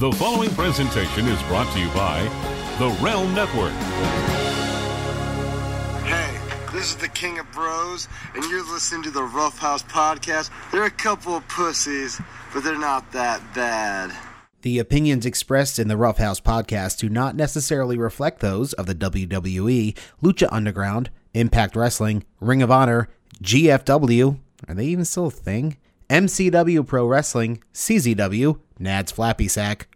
The following presentation is brought to you by the Realm Network. Hey, this is the King of Bros, and you're listening to the Rough House Podcast. They're a couple of pussies, but they're not that bad. The opinions expressed in the Rough House podcast do not necessarily reflect those of the WWE, Lucha Underground, Impact Wrestling, Ring of Honor, GFW, are they even still a thing? MCW Pro Wrestling, CZW, Nad's Flappy Sack,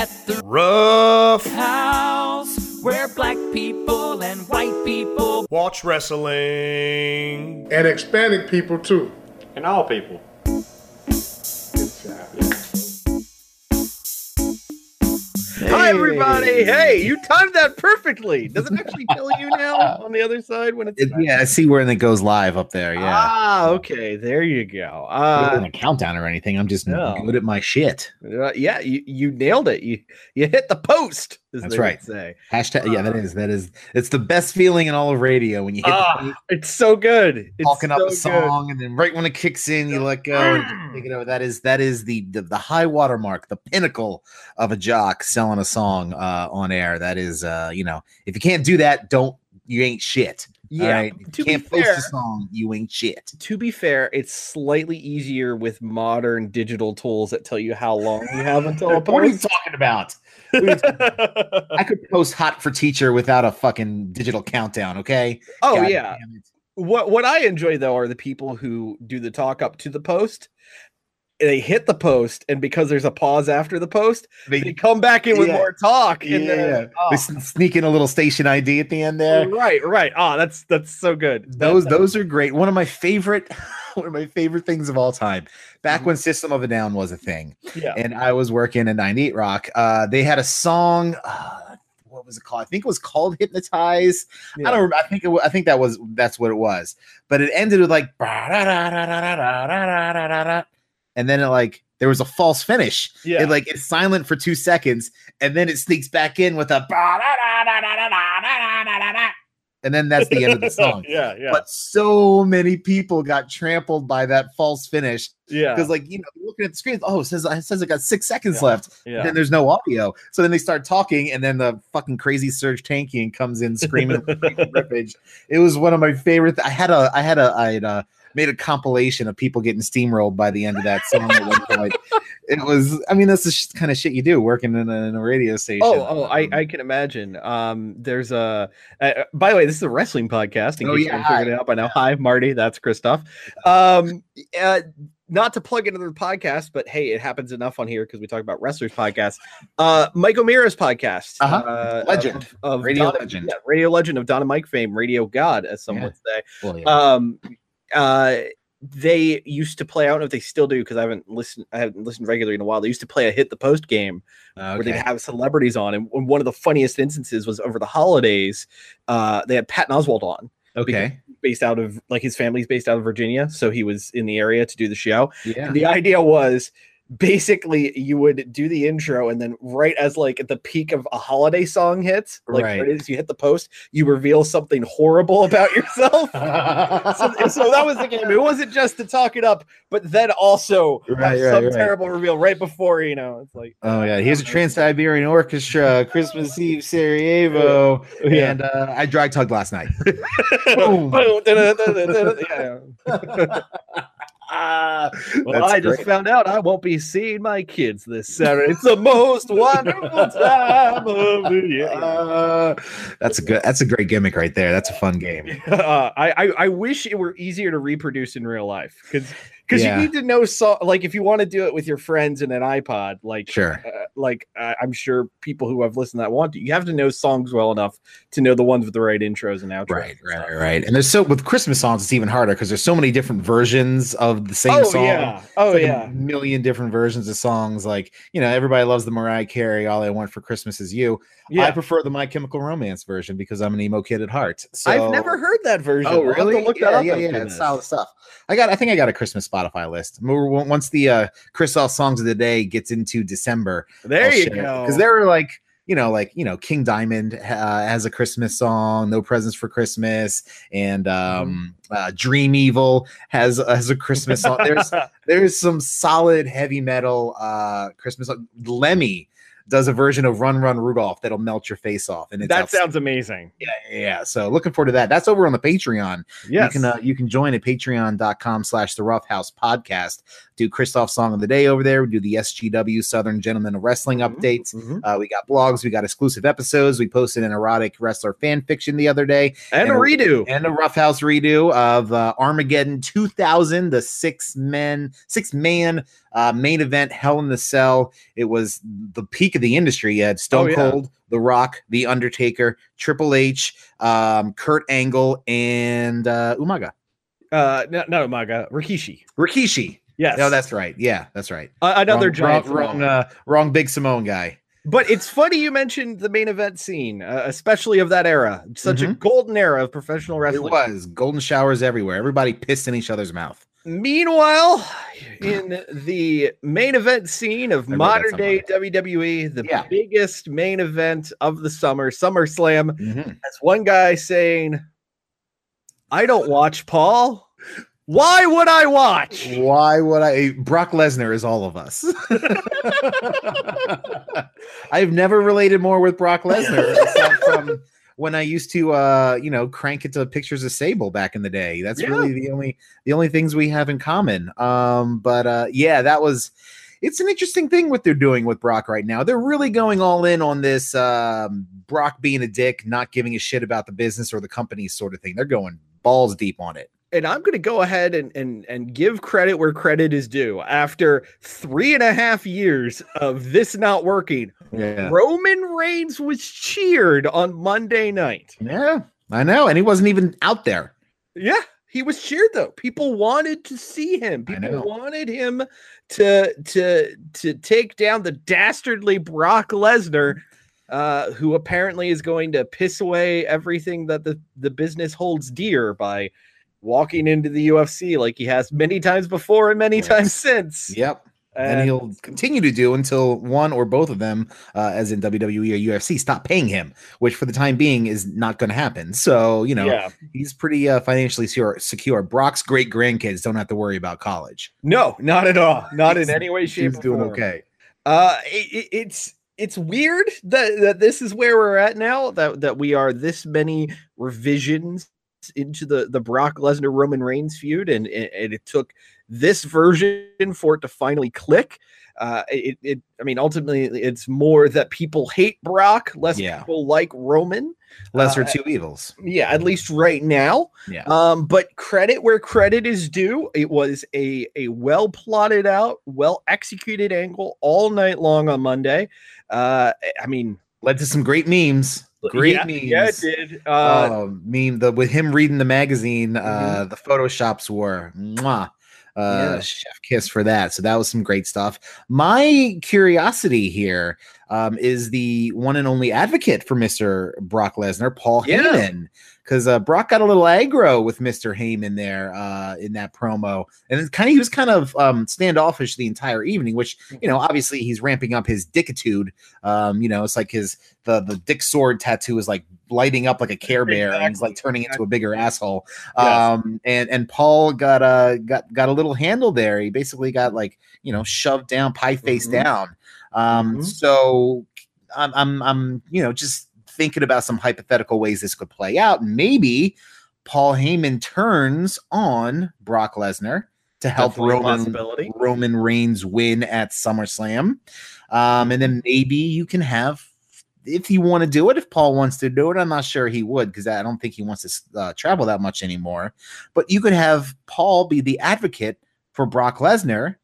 At the Rough house where black people and white people Watch Wrestling. and Hispanic people too. and all people. Hi, everybody. Hey, you timed that perfectly. Does it actually kill you now on the other side when it's. It- yeah, I see where it goes live up there. Yeah. Ah, okay. There you go. Uh, a countdown or anything. I'm just No. good at my shit. uh, yeah, you, you nailed it. You you hit the post. That's right. Say, Hashtag. Yeah, that is. That is. It's the best feeling in all of radio when you hit the ah, it's so good. It's talking up so a good. song, and then right when it kicks in, you let go and just take. That is that is the, the the high watermark, the pinnacle of a jock selling a song uh, on air. That is, uh, you know, if you can't do that, don't you ain't shit. Yeah, right? To you can't post fair- a song, you ain't shit. To be fair, it's slightly easier with modern digital tools that tell you how long you have until a What are you talking about? What are you talking- I could post hot for teacher without a fucking digital countdown. Okay. oh God yeah. what what I enjoy though are the people who do the talk up to the post. They hit the post, and because there's a pause after the post, they They, come back in with Yeah. more talk. yeah, And then, they sneak in a little station ID at the end there. oh, right, right. Ah, that's that's so good. Those that- those are great. One of my favorite one of my favorite things of all time. Back Mhm. when System of a Down was a thing, yeah. and I was working at 98 Rock. Uh, they had a song. Uh, what was it called? I think it was called "Hypnotize." I don't. Remember, I think it. I think that was that's what it was. But it ended with like, and then it like there was a false finish. Yeah. It like it's silent for two seconds, and then it sneaks back in with a, and then that's the end of the song. yeah, yeah, But so many people got trampled by that false finish yeah, because, like, you know, looking at the screen. Oh, it says it says it got six seconds Yeah. left. yeah. Then there's no audio. So then they start talking, and then the fucking crazy Serj Tankian comes in screaming rippage. It was one of my favorite. I had a, I had a, I had a, made a compilation of people getting steamrolled by the end of that song at one point. It was, I mean, that's the sh- kind of shit you do working in a, in a radio station. Oh, oh, I, Um, I can imagine. Um, there's a. Uh, by the way, this is a wrestling podcast. In Oh, case you yeah, haven't figured it out by now. Hi, Marty. That's Christoph. Um, uh, not to plug into the podcast, but hey, it happens enough on here because we talk about wrestlers podcasts. Uh, Mike O'Meara's podcast, Uh-huh. uh, Legend. of, of Radio Donna- legend. yeah, radio legend of Don and Mike fame, radio god, as some Yeah. would say. well, yeah. Um, uh, they used to play. I don't know if they still do because I haven't listened. I haven't listened regularly in a while. They used to play a hit the post game where they'd have celebrities on. And and one of the funniest instances was over the holidays. Uh, they had Patton Oswalt on, okay. based out of like his family's based out of Virginia, so he was in the area to do the show. Yeah. And the idea was basically you would do the intro and then right as like at the peak of a holiday song hits like Right. right as you hit the post you reveal something horrible about yourself so, so that was the game it wasn't just to talk it up but then also Right, right, some terrible reveal right before you know it's like Oh yeah, here's a Trans Siberian Orchestra, Christmas Eve, Sarajevo, Yeah. and uh, I drag tugged last night. Boom. yeah, yeah. Well, That's I just great. found out I won't be seeing my kids this Saturday. It's the most wonderful time of the year. Uh, that's a good. That's a great gimmick right there. That's a fun game. Uh, I, I I wish it were easier to reproduce in real life because because Yeah. you need to know so like if you want to do it with your friends and an iPod like Sure. uh, like uh, I'm sure people who have listened that want to you have to know songs well enough to know the ones with the right intros and outros. Right, and right, stuff. right. And there's so with Christmas songs, it's even harder because there's so many different versions of the same Oh song. yeah, oh like yeah. a million different versions of songs. Like you know, everybody loves the Mariah Carey "All I Want for Christmas Is You." yeah. I prefer the My Chemical Romance version because I'm an emo kid at heart. So, I've never heard that version. Oh, I'll have to really? look yeah, that up yeah, yeah. It's solid stuff. I got. I think I got a Christmas Spotify list. Once the uh, Christoph songs of the day gets into December, There you go. Because there were like, you know, like you know, King Diamond uh, has a Christmas song, "No Presents for Christmas," and um, uh, Dream Evil has has a Christmas song. There's there's some solid heavy metal uh Christmas. song. Lemmy does a version of Run Run Rudolph that'll melt your face off, and it's that sounds amazing. yeah, yeah, yeah. So looking forward to that. That's over on the Patreon. Yes. You can uh, you can join at patreon.com slash the rough house podcast. Do Christoph song of the day over there. We do the SGW Southern Gentlemen of Wrestling updates. Mhm. Uh, we got blogs, we got exclusive episodes. We posted an erotic wrestler fan fiction the other day, and a and a- redo. and a roughhouse redo of uh, Armageddon 2000, the six men, six man uh, main event, Hell in the Cell. It was the peak of the industry. You had Stone Oh, yeah. Cold, The Rock, The Undertaker, Triple H, um, Kurt Angle, and uh, Umaga. Uh, no, no, Maga Rikishi. Rikishi. Yes. No, that's right. Yeah, that's right. Uh, another wrong, giant. wrong, wrong, uh, wrong big Simone guy. But it's funny you mentioned the main event scene, uh, especially of that era. Such a golden era of professional Mm-hmm. It wrestling. was golden showers everywhere. Everybody pissed in each other's mouth. Meanwhile, in the main event scene of I read that modern day WWE, the Yeah. biggest main event of the summer, SummerSlam, Mhm. has one guy saying, I don't watch Paul. Why would I watch? Why would I? Brock Lesnar is all of us. I've never related more with Brock Lesnar aside from when I used to, uh, you know, crank it to pictures of Sable back in the day. That's Yeah. really the only the only things we have in common. Um, but uh, yeah, that was. It's an interesting thing what they're doing with Brock right now. They're really going all in on this um, Brock being a dick, not giving a shit about the business or the company sort of thing. They're going balls deep on it. And I'm going to go ahead and, and and give credit where credit is due. After three and a half years of this not working, Yeah. Roman Reigns was cheered on Monday night. Yeah, I know. And he wasn't even out there. Yeah, he was cheered though. People wanted to see him. People wanted him to to to take down the dastardly Brock Lesnar. Uh, who apparently is going to piss away everything that the, the business holds dear by walking into the UFC like he has many times before and many Yes. times since. Yep. And, And- he'll continue to do until one or both of them, uh, as in WWE or UFC, stop paying him, which for the time being is not going to happen. So, you know, yeah, he's pretty uh, financially secure. Brock's great grandkids don't have to worry about college. no, not at all, not in any way, shape, He's or doing okay. Uh, it, it- it's it's weird that that this is where we're at now. That that we are this many revisions into the the Brock Lesnar Roman Reigns feud, and, and, it took this version for it to finally click. Uh, it, it I mean, ultimately, it's more that people hate Brock, less Yeah. people like Roman. Lesser Uh, two evils. Yeah, at least right now. Yeah. Um, but credit where credit is due. It was a a well plotted out, well executed angle all night long on Monday. Uh, I mean, Led to some great memes. Great yeah, memes. Yeah, it did. Uh, uh, meme the with him reading the magazine, Mm-hmm. uh, the photoshops were mwah. Uh, Yeah. chef kiss for that. So that was some great stuff. My curiosity here um, is the one and only advocate for Mr. Brock Lesnar, Paul Yeah. Heyman, because uh, Brock got a little aggro with Mr. Heyman there uh, in that promo, and it's kind of he was kind of um, standoffish the entire evening, which you know obviously he's ramping up his dickitude. Um, you know, it's like his the the dick sword tattoo is like lighting up like a Care Bear, and he's like turning into a bigger asshole. Yes. Um, and and Paul got a got got a little handle there. He basically got like you know shoved down, pie face Mhm. down. Um, Mhm. so I'm I'm I'm you know just thinking about some hypothetical ways this could play out. Maybe Paul Heyman turns on Brock Lesnar to help Roman. Roman Reigns win at SummerSlam. Um, and then maybe you can have, if you want to do it, if Paul wants to do it, I'm not sure he would because I don't think he wants to uh, travel that much anymore. But you could have Paul be the advocate for Brock Lesnar.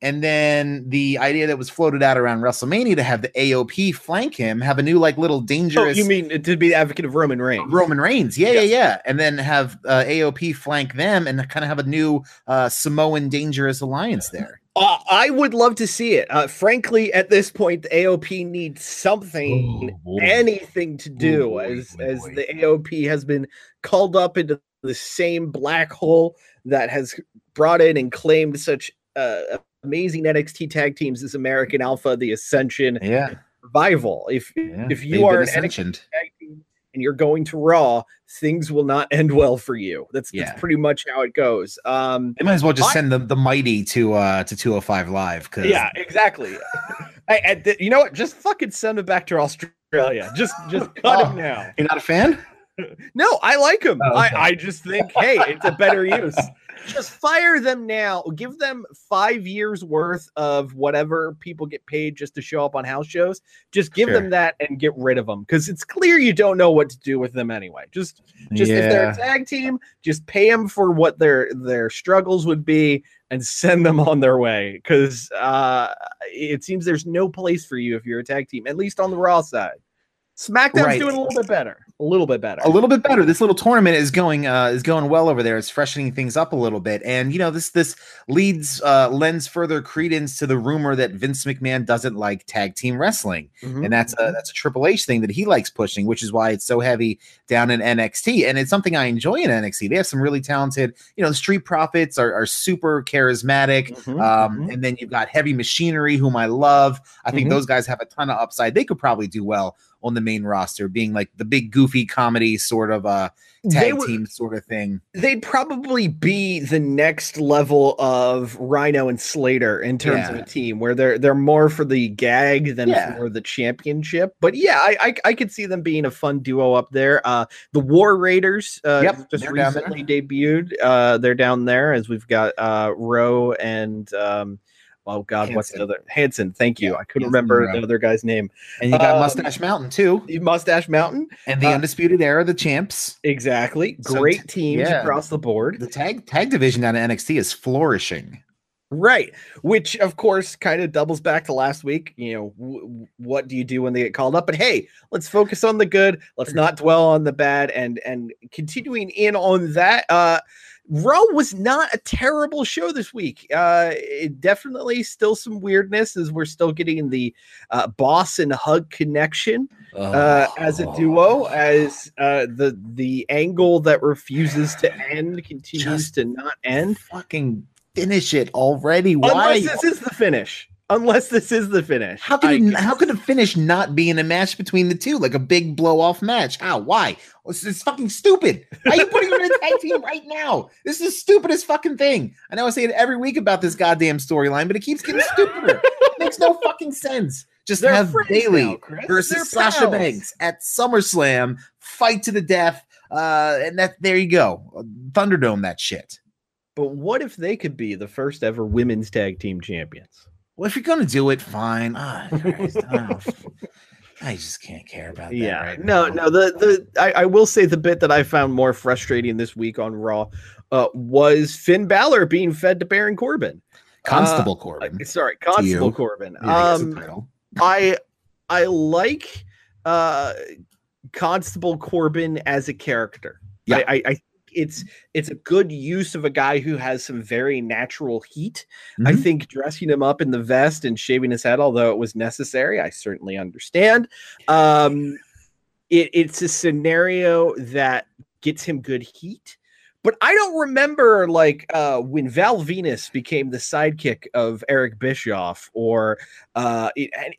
And then the idea that was floated out around WrestleMania to have the AOP flank him, have a new like little Oh, dangerous you mean to be the advocate of Roman Reigns? Roman Reigns, yeah, Yes. yeah, yeah, and then have uh, AOP flank them and kind of have a new uh, Samoan dangerous alliance there. Uh, I would love to see it. Uh, frankly, at this point, the AOP needs something, Oh, boy. anything to do, boy, as boy, as boy. the AOP has been called up into the same black hole that has brought in and claimed such uh, amazing NXT tag teams is American Alpha, the Ascension, Yeah, Revival. If yeah. if you are an NXT tag team and you're going to Raw, things will not end well for you. That's, Yeah. that's pretty much how it goes. Um, They might as well just I- send the, the mighty to uh to 205 live because Yeah, exactly. I, I- th- you know what? Just fucking send him back to Australia. Just just cut Oh. him now. you're not a fan. No, I like him. Oh, okay. I, I just think, hey, it's a better use. Just fire them now. Give them five years worth of whatever people get paid just to show up on house shows. Just give Sure. them that and get rid of them because it's clear you don't know what to do with them anyway. Just just if they're a tag team, just pay them for what their their struggles would be and send them on their way. Because uh, it seems there's no place for you if you're a tag team, at least on the Raw side. SmackDown's Right. doing a little bit better. A little bit better. a little bit better. This little tournament is going uh is going well over there. It's freshening things up a little bit. And you know, this this leads uh lends further credence to the rumor that Vince McMahon doesn't like tag team wrestling. Mhm. And that's a that's a Triple H thing that he likes pushing, which is why it's so heavy down in NXT. And it's something I enjoy in NXT. They have some really talented, you know, the Street Profits are, are super charismatic. Mhm, Um, mhm. and then you've got Heavy Machinery, whom I love. I think Mhm. those guys have a ton of upside. They could probably do well on the main roster, being like the big goofy comedy sort of uh tag would- team sort of thing. they'd probably be the next level of Rhyno and Slater in terms of a team where they're they're more for the gag than Yeah. for the championship. But yeah, I, I I could see them being a fun duo up there. Uh, the War Raiders, uh, Yep, just they're down there. recently debuted. Uh, they're down there as we've got uh Rowe and um. Oh God, what's the other Hanson? Thank you. Yeah, I couldn't Hanson remember the other guy's name. And you got Um, Mustache Mountain too. Mustache Mountain. And the uh, Undisputed Era, the champs. Exactly. So Great t- teams yeah. across the board. The tag tag division down in NXT is flourishing. Right, which of course kind of doubles back to last week. You know, w- what do you do when they get called up? But hey, let's focus on the good. Let's not dwell on the bad. And and continuing in on that, uh, Raw was not a terrible show this week. Uh, it definitely still some weirdness as we're still getting the uh, boss and hug connection uh, as a duo, as uh, the the angle that refuses to end continues Just to not end. fucking finish it already. Why? Unless this is the finish. Unless this is the finish. How could I- it, how could a finish not be in a match between the two, like a big blow off match? How? Why? Well, It's, it's fucking stupid. Why are you putting them in a tag team right now? This is the stupidest fucking thing. I know I say it every week about this goddamn storyline, but it keeps getting stupider. it makes no fucking sense. Just They're have Bayley now, versus They're Sasha pals. Banks at SummerSlam, fight to the death, uh, and that there you go, Thunderdome that shit. But what if they could be the first ever women's tag team champions? Well, if you're gonna do it, fine. Ah, Christ, I. I just can't care about that. yeah. right no, now. no. The the I, I will say the bit that I found more frustrating this week on Raw uh, was Finn Balor being fed to Baron Corbin. Constable Uh, Corbin. sorry, Constable. Corbin. Yeah, um. I I like uh Constable Corbin as a character. Yeah. I, I, it's it's a good use of a guy who has some very natural heat. I Mhm. think dressing him up in the vest and shaving his head, although it was necessary, I certainly understand. Um it, it's a scenario that gets him good heat. But I don't remember like uh, when Val Venis became the sidekick of Eric Bischoff, or uh,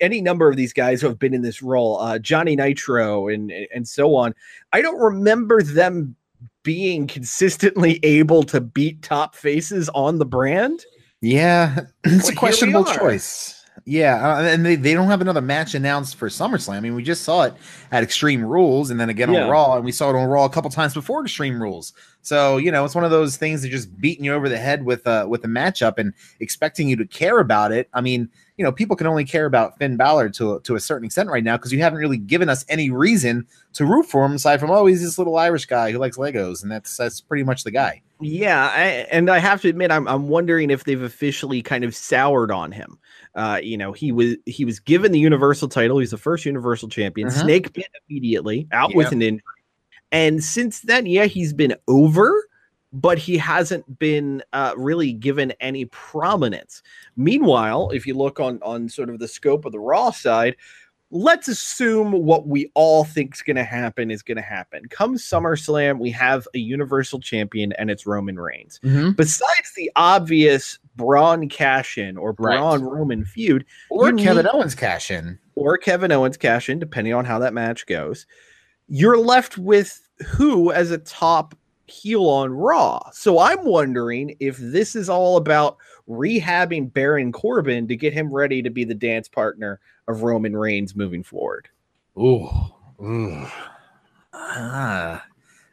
any number of these guys who have been in this role, uh, Johnny Nitro, and and so on. I don't remember them being consistently able to beat top faces on the brand. Yeah, it's Well, a questionable choice. Yeah, uh, and they, they don't have another match announced for SummerSlam. I mean, we just saw it at Extreme Rules and then again Yeah. on Raw, and we saw it on Raw a couple times before Extreme Rules. So, you know, it's one of those things that just beating you over the head with uh with a matchup and expecting you to care about it. I mean, you know, people can only care about Finn Balor to a, to a certain extent right now because you haven't really given us any reason to root for him aside from oh, he's this little Irish guy who likes Legos, and that's that's pretty much the guy. Yeah, I, and I have to admit, I'm I'm wondering if they've officially kind of soured on him. Uh, you know, he was he was given the Universal title. He's the first Universal Champion. Mhm. Snake bit immediately, out with an injury, and since then, yeah, he's been over, but he hasn't been uh, really given any prominence. Meanwhile, if you look on on sort of the scope of the Raw side, let's assume what we all think is going to happen is going to happen. Come SummerSlam, we have a Universal Champion, and it's Roman Reigns. Besides the obvious Braun cash in or Right. Braun Roman feud, Or Kevin need- Owens cash in. or Kevin Owens cash in, depending on how that match goes, you're left with who as a top heel on Raw. So I'm wondering if this is all about rehabbing Baron Corbin to get him ready to be the dance partner of Roman Reigns moving forward. Ooh. Ooh. Ah.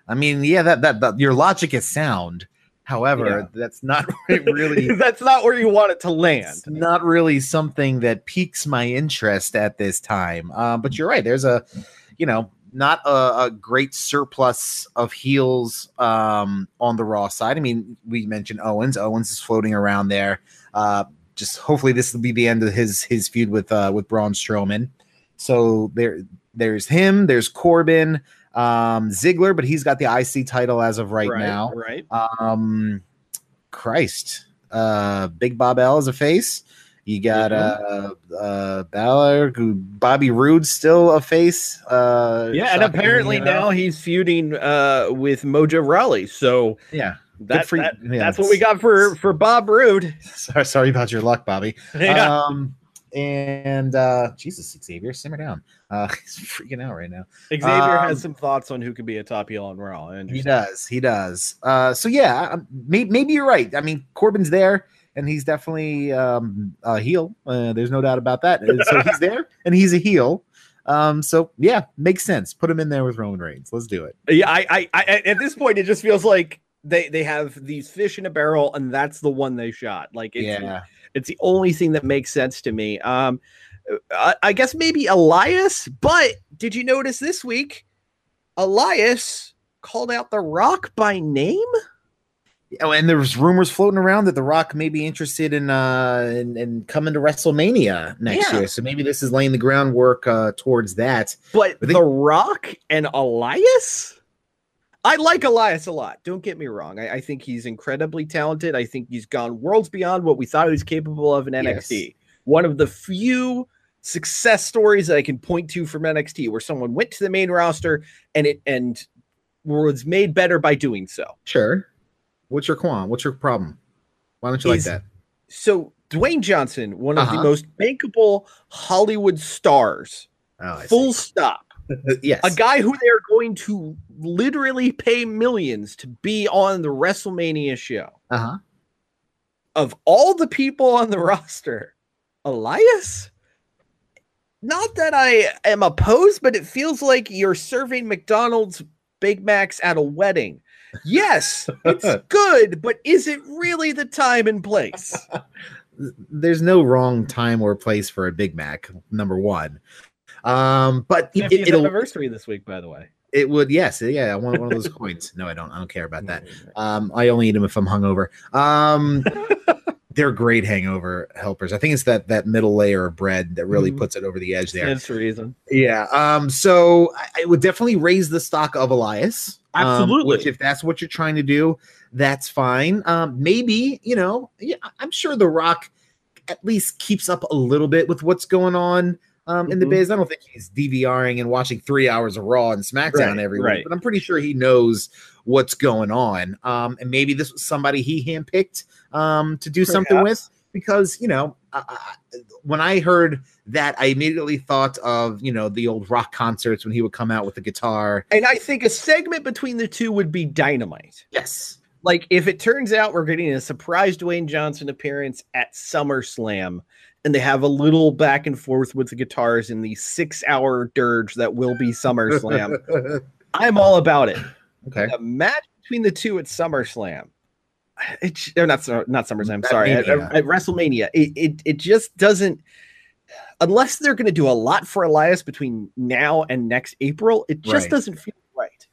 I mean, yeah, that, that that your logic is sound. However, that's not really That's not where you want it to land. it's not really something that piques my interest at this time. Um, but you're right. There's a, you know, not a, a great surplus of heels um, on the Raw side. I mean, we mentioned Owens. Owens is floating around there. Uh, just hopefully this will be the end of his his feud with uh, with Braun Strowman. So there, there's him. There's Corbin, um, Ziggler, but he's got the IC title as of right, now. Right. Um, Christ, uh, Big Bob L is a face. You got uh, uh, Balor, who Bobby Roode's still a face. Uh, Yeah, and apparently now he's feuding uh, with Mojo Rawley. So yeah. that, for that- Yeah, that's what we got for for Bob Roode. Sorry, sorry about your luck, Bobby. Yeah. Um, and uh, Jesus, Xavier, simmer down. Uh, he's freaking out right now. Xavier um, has some thoughts on who could be a top heel on Raw. He does. He does. Uh, so yeah, maybe, maybe you're right. I mean, Corbin's there, and he's definitely um, a heel. Uh, there's no doubt about that. And so he's there, and he's a heel. Um, so yeah, makes sense. Put him in there with Roman Reigns. Let's do it. Yeah, I, I, I, at this point, it just feels like they they have these fish in a barrel, and that's the one they shot. Like, it's, yeah. it's the only thing that makes sense to me. Um, I, I guess maybe Elias, but did you notice this week, Elias called out The Rock by name? Oh, and there's rumors floating around that The Rock may be interested in uh in, in coming to WrestleMania next Yeah. year. So maybe this is laying the groundwork uh towards that. But think- The Rock and Elias? I like Elias a lot. Don't get me wrong. I, I think he's incredibly talented. I think he's gone worlds beyond what we thought he was capable of in NXT. One of the few success stories that I can point to from NXT where someone went to the main roster and it and was made better by doing so. Sure. What's your qualm? What's your problem? Why don't you He's- like that? So Dwayne Johnson, one of Uh-huh. the most bankable Hollywood stars, Oh, I see. full stop. yes. a guy who they're going to literally pay millions to be on the WrestleMania show. Uh-huh. Of all the people on the roster, Elias? Not that I am opposed, but it feels like you're serving McDonald's Big Macs at a wedding. Yes, it's good, but is it really the time and place? There's no wrong time or place for a Big Mac, number one. Um, but it, 50th it'll anniversary this week, by the way. it would yes, yeah, I want one of those coins. No, I don't. I don't care about that. Um, I only eat them if I'm hungover. Um, they're great hangover helpers. I think it's that that middle layer of bread that really Mhm. puts it over the edge there. That's the reason. Yeah. Um. So I, I would definitely raise the stock of Elias. um, Absolutely. which, if that's what you're trying to do, that's fine. Um. Maybe you know. Yeah. I'm sure The Rock at least keeps up a little bit with what's going on. Um, in the Mhm. biz, I don't think he's DVRing and watching three hours of Raw and SmackDown Right, every right. week, but I'm pretty sure he knows what's going on. Um, and maybe this was somebody he handpicked um, to do something with because you know when I heard that, I immediately thought of you know the old rock concerts when he would come out with the guitar. And I think a segment between the two would be dynamite. Yes, like if it turns out we're getting a surprise Dwayne Johnson appearance at SummerSlam and they have a little back and forth with the guitars in the six hour dirge that will be SummerSlam, I'm all about it. Okay. A match between the two at SummerSlam. It's or not not SummerSlam. Sorry, at, at WrestleMania. It, it it just doesn't. Unless they're going to do a lot for Elias between now and next April, it just Right. doesn't feel right.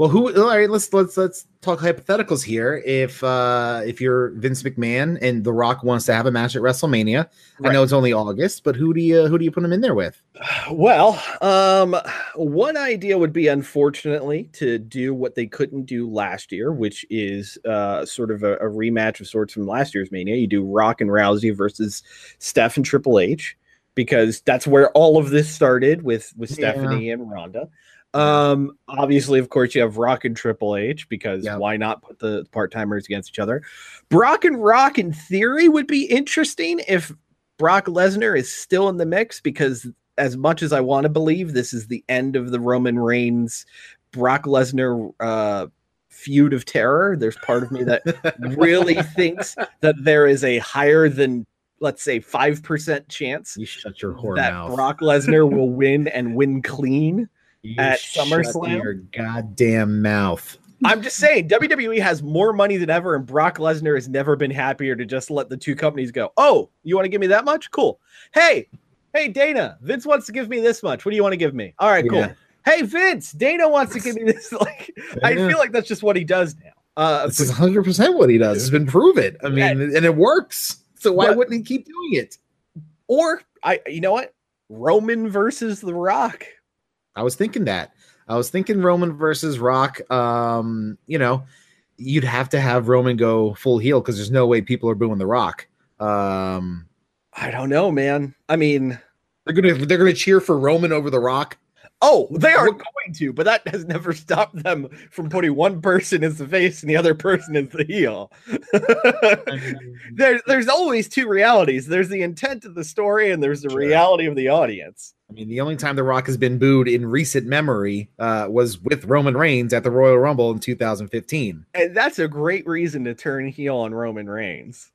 Well, who? All right, let's let's let's talk hypotheticals here. If uh if you're Vince McMahon and The Rock wants to have a match at WrestleMania, I know it's only August, but who do you who do you put him in there with? Well, um, one idea would be, unfortunately, to do what they couldn't do last year, which is uh, sort of a, a rematch of sorts from last year's Mania. You do Rock and Rousey versus Steph and Triple H, because that's where all of this started with with Yeah. Stephanie and Ronda. Um, obviously, of course, you have Rock and Triple H because Yep. why not put the part timers against each other? Brock and Rock, in theory, would be interesting if Brock Lesnar is still in the mix because as much as I want to believe this is the end of the Roman Reigns Brock Lesnar uh, feud of terror, there's part of me that really thinks that there is a higher than let's say 5% chance You shut your whore that mouth. Brock Lesnar will win and win clean. You at SummerSlam? Your goddamn mouth. I'm just saying WWE has more money than ever and Brock Lesnar has never been happier to just let the two companies go. "Oh, you want to give me that much? Cool. Hey, hey Dana, Vince wants to give me this much. What do you want to give me? All right, cool. Yeah. Hey Vince, Dana wants to give me this like I feel like that's just what he does now. Uh This is 100 percent what he does. It's been proven. I mean, Yeah. and it works. So why But- wouldn't he keep doing it? or I you know what? Roman versus The Rock. I was thinking that. I was thinking Roman versus Rock. Um, you know, you'd have to have Roman go full heel because there's no way people are booing the Rock. Um, I don't know, man. I mean, they're gonna they're gonna cheer for Roman over the Rock. Oh, they are going to, but that has never stopped them from putting one person as the face and the other person as the heel. there's there's always two realities. There's the intent of the story and there's the reality of the audience. I mean, the only time the Rock has been booed in recent memory uh, was with Roman Reigns at the Royal Rumble in 2015. And that's a great reason to turn heel on Roman Reigns.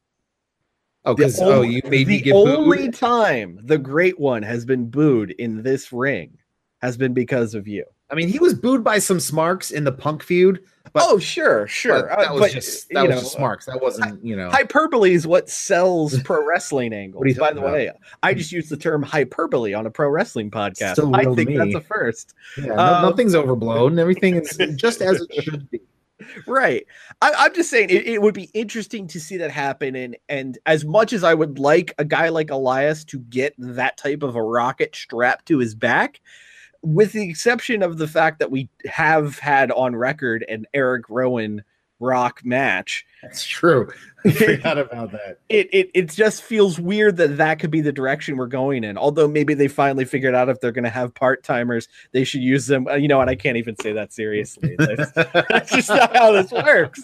Oh, The because oh, you made me the only booed. time the great one has been booed in this ring has been because of you. I mean, he was booed by some smarks in the Punk feud. But, oh, sure, sure. but that Uh, was but, just that was know, just smarks. That wasn't you know. Hyperbole is what sells pro wrestling angles. What are you By the way, I just used the term hyperbole on a pro wrestling podcast. Still I think that's me. a first. Yeah, no- Um, nothing's overblown. Everything is just as it should be. Right. I, I'm just saying it, it would be interesting to see that happen. And and as much as I would like a guy like Elias to get that type of a rocket strapped to his back, with the exception of the fact that we have had on record an Eric Rowan rock match, That's true. I forgot about that. it, it it just feels weird that that could be the direction we're going in. Although maybe they finally figured out if they're going to have part timers, they should use them. uh, You know what? I can't even say that seriously. That's, that's just not how this works.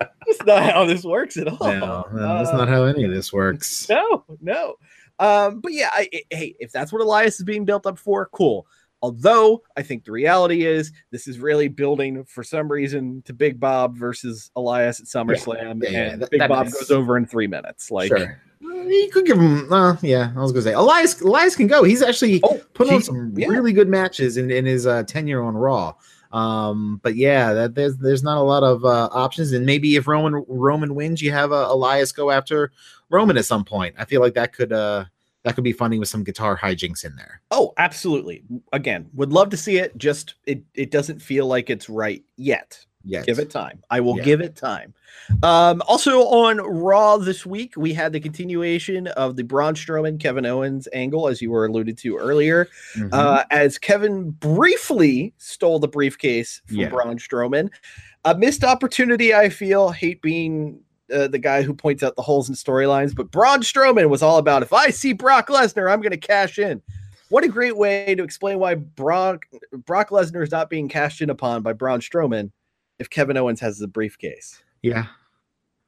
That's not how this works at all. No, no, that's Uh, not how any of this works. no, no. Um, but yeah, I, I- hey, if that's what Elias is being built up for, cool. Although I think the reality is this is really building for some reason to Big Bob versus Elias at SummerSlam, yeah, yeah, and that- Big that Bob makes- goes over in three minutes. Like, sure. You could give him. Uh, yeah, I was gonna say Elias. Elias can go. He's actually Oh, put on some yeah. really good matches in, in his uh, tenure on Raw. Um, but yeah, that there's there's not a lot of uh, options, and maybe if Roman Roman wins, you have uh, Elias go after Roman at some point. I feel like that could uh that could be funny with some guitar hijinks in there. oh, absolutely. Again, would love to see it. Just it, it doesn't feel like it's right yet. Yes. Give it time. I will Yeah. give it time. Um, also on Raw this week, we had the continuation of the Braun Strowman Kevin Owens angle, as you were alluded to earlier. Mhm. Uh, as Kevin briefly stole the briefcase from Yeah. Braun Strowman, a missed opportunity. I feel hate being uh, the guy who points out the holes in storylines, but Braun Strowman was all about if I see Brock Lesnar, I'm going to cash in. What a great way to explain why Brock Brock Lesnar is not being cashed in upon by Braun Strowman if Kevin Owens has the briefcase. yeah,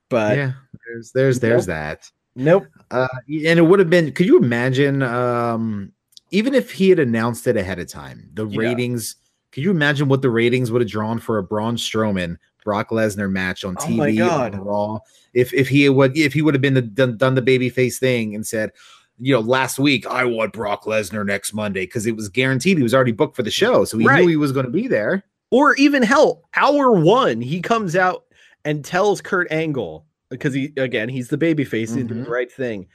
But yeah. There's there's there's that. nope. Uh, and it would have been. Could you imagine? Um, even if he had announced it ahead of time, the Yeah. ratings. Could you imagine what the ratings would have drawn for a Braun Strowman Brock Lesnar match on Oh my TV God. on Raw. If if he would if he would have been the, done, done the babyface thing and said, you know, last week I want Brock Lesnar next Monday because it was guaranteed he was already booked for the show, so he Right. knew he was going to be there. Or even hell, hour one, he comes out and tells Kurt Angle because he again he's the babyface mm into the Mhm. right thing.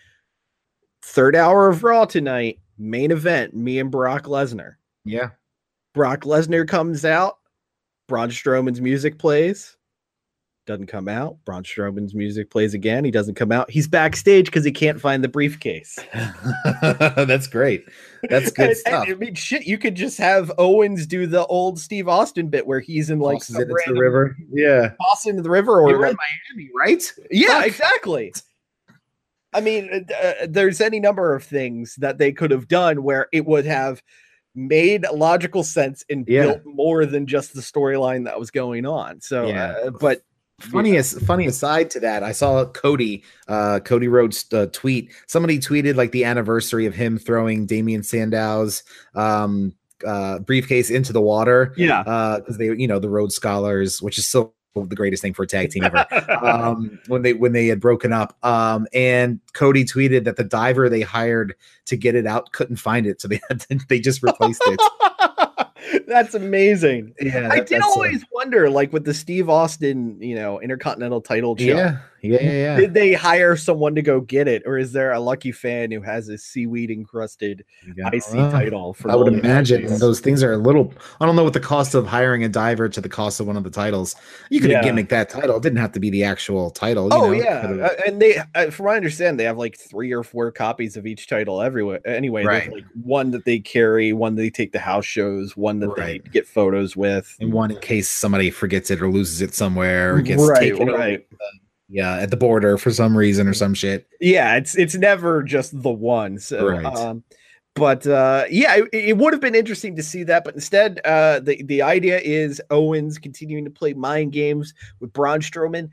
Third hour of Raw tonight, main event, me and Brock Lesnar. Yeah, Brock Lesnar comes out. Braun Strowman's music plays. Doesn't come out. Braun Strowman's music plays again. He doesn't come out. He's backstage because he can't find the briefcase. that's great. That's good And- and, stuff. I mean, shit, you could just have Owens do the old Steve Austin bit where he's in like some the river. Yeah, toss into the river, or were in Miami, right? yeah, Fuck. exactly. I mean, uh, there's any number of things that they could have done where it would have made logical sense and Yeah. built more than just the storyline that was going on. So, Yeah. uh, but Funny as funny aside to that, I saw Cody, uh, Cody Rhodes uh, tweet. Somebody tweeted like the anniversary of him throwing Damien Sandow's um, uh, briefcase into the water yeah, Uh because they, you know, the Rhodes Scholars, which is still the greatest thing for a tag team ever. um, when they when they had broken up, um, and Cody tweeted that the diver they hired to get it out couldn't find it, so they had to, they just replaced it. that's amazing. Yeah, I that- did uh, always wonder, like with the Steve Austin, you know, Intercontinental title shot. yeah, yeah, yeah, yeah. Did they hire someone to go get it, or is there a lucky fan who has a seaweed encrusted IC Uh, title? For I would imagine those things are a little. I don't know what the cost of hiring a diver to the cost of one of the titles. You could Yeah. gimmick that title. It didn't have to be the actual title. you Oh know? yeah, uh, and they, uh, from what I understand, they have like three or four copies of each title everywhere. Anyway, there's Right. like one that they carry, one they take to house shows, one that Right. they get photos with. and one in case somebody forgets it or loses it somewhere or gets right, taken over, right. Yeah, at the border for some reason or some shit. Yeah, it's it's never just the one. So, Right. um, but uh, yeah, it, it would have been interesting to see that. But instead, uh, the the idea is Owens continuing to play mind games with Braun Strowman.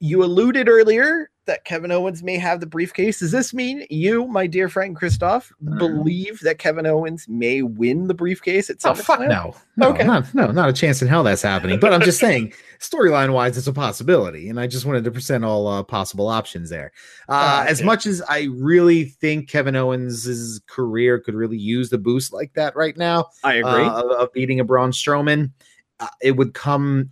You alluded earlier that Kevin Owens may have the briefcase. Does this mean you, my dear friend Christoph, Mm. believe that Kevin Owens may win the briefcase at Oh fuck no, no, Okay. not, no, not a chance in hell that's happening. But I'm just saying, storyline wise, it's a possibility, and I just wanted to present all uh, possible options there. Uh, Ah, as much as I really think Kevin Owens' career could really use the boost like that right now, I agree. uh, of, of beating a Braun Strowman, uh, it would come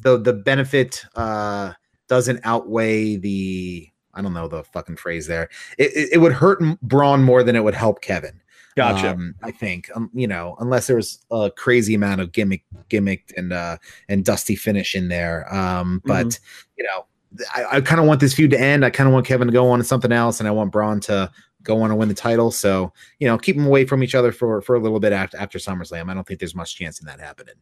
the the benefit uh, doesn't outweigh the I don't know the fucking phrase there. It, it, it would hurt Braun more than it would help Kevin. gotcha. Um, I think, um, you know, unless there's a crazy amount of gimmick, gimmicked and uh and dusty finish in there. Um, but Mm-hmm. you know, I, I kind of want this feud to end. I kind of want Kevin to go on to something else, and I want Braun to go on and win the title. So you know, keep them away from each other for for a little bit after after SummerSlam. I don't think there's much chance in that happening.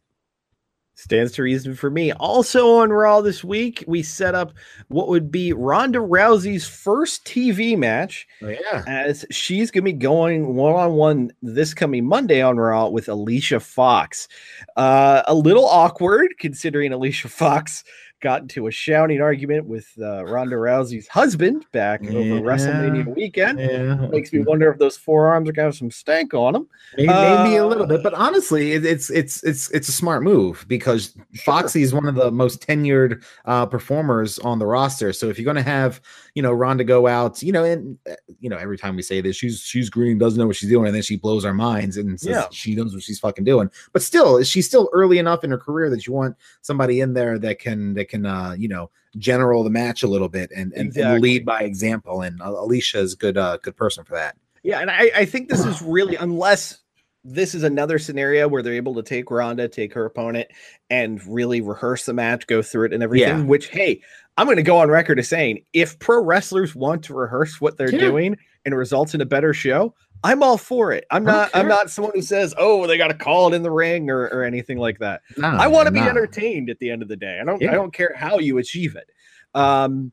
Stands to reason for me. Also on Raw this week, we set up what would be Ronda Rousey's first TV match Oh yeah, as she's going to be going one on one this coming Monday on Raw with Alicia Fox. Uh, a little awkward considering Alicia Fox got into a shouting argument with uh, Ronda Rousey's husband back over Yeah. WrestleMania weekend. yeah. Makes me wonder if those forearms are to have some stank on them. Maybe, maybe a little Uh, bit, but honestly, it, it's it's it's it's a smart move because Foxy is one of the most tenured uh, performers on the roster. So if you're going to have you know Ronda go out, you know, and uh, you know every time we say this, she's she's green, doesn't know what she's doing, and then she blows our minds and says Yeah. she knows what she's fucking doing. But still, she's still early enough in her career that you want somebody in there that can that can uh, you know general the match a little bit and and, and lead by example. And Alicia is good uh, good person for that. Yeah, and I, I think this is really unless this is another scenario where they're able to take Ronda, take her opponent, and really rehearse the match, go through it and everything. Yeah. Which, hey, I'm going to go on record as saying if pro wrestlers want to rehearse what they're Yeah. doing and results in a better show, I'm all for it. I'm not. I'm not someone who says, "Oh, they got to call it in the ring" or, or anything like that. No, I want to be no. entertained at the end of the day. I don't Yeah. I don't care how you achieve it. Um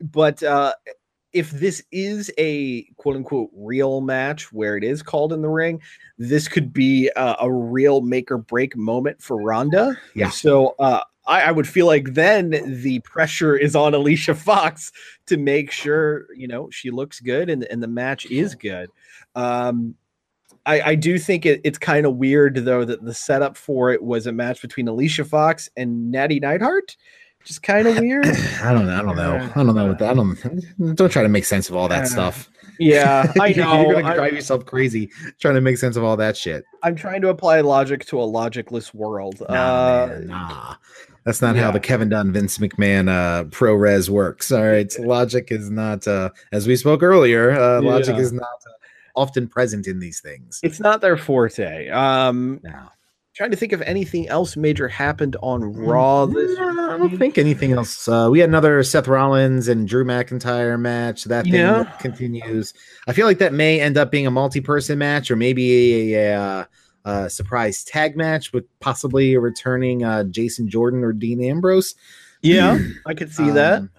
but uh if this is a quote unquote real match where it is called in the ring, this could be a, a real make or break moment for Ronda. Yeah. So uh I, I would feel like then the pressure is on Alicia Fox to make sure you know she looks good and, and the match is good. Um I, I do think it, it's kind of weird though that the setup for it was a match between Alicia Fox and Natty Neidhart. Just kind of weird. I don't know. I don't know. I don't know what that. I don't. Don't try to make sense of all that stuff. Yeah, I know. You're gonna drive yourself crazy trying to make sense of all that shit. I'm trying to apply logic to a logicless world. Nah, uh, man, nah. That's not how the Kevin Dunn, Vince McMahon uh, pro res works. All right. logic is not, uh, as we spoke earlier, uh, logic Yeah. is not uh, often present in these things. It's not their forte. Um, No. trying to think if anything else major happened on Raw this. I don't think anything else. Uh, we had another Seth Rollins and Drew McIntyre match. That thing Yeah. continues. I feel like that may end up being a multi-person match or maybe a, a, uh, uh, surprise tag match with possibly a returning uh, Jason Jordan or Dean Ambrose. Yeah, I could see that. Um,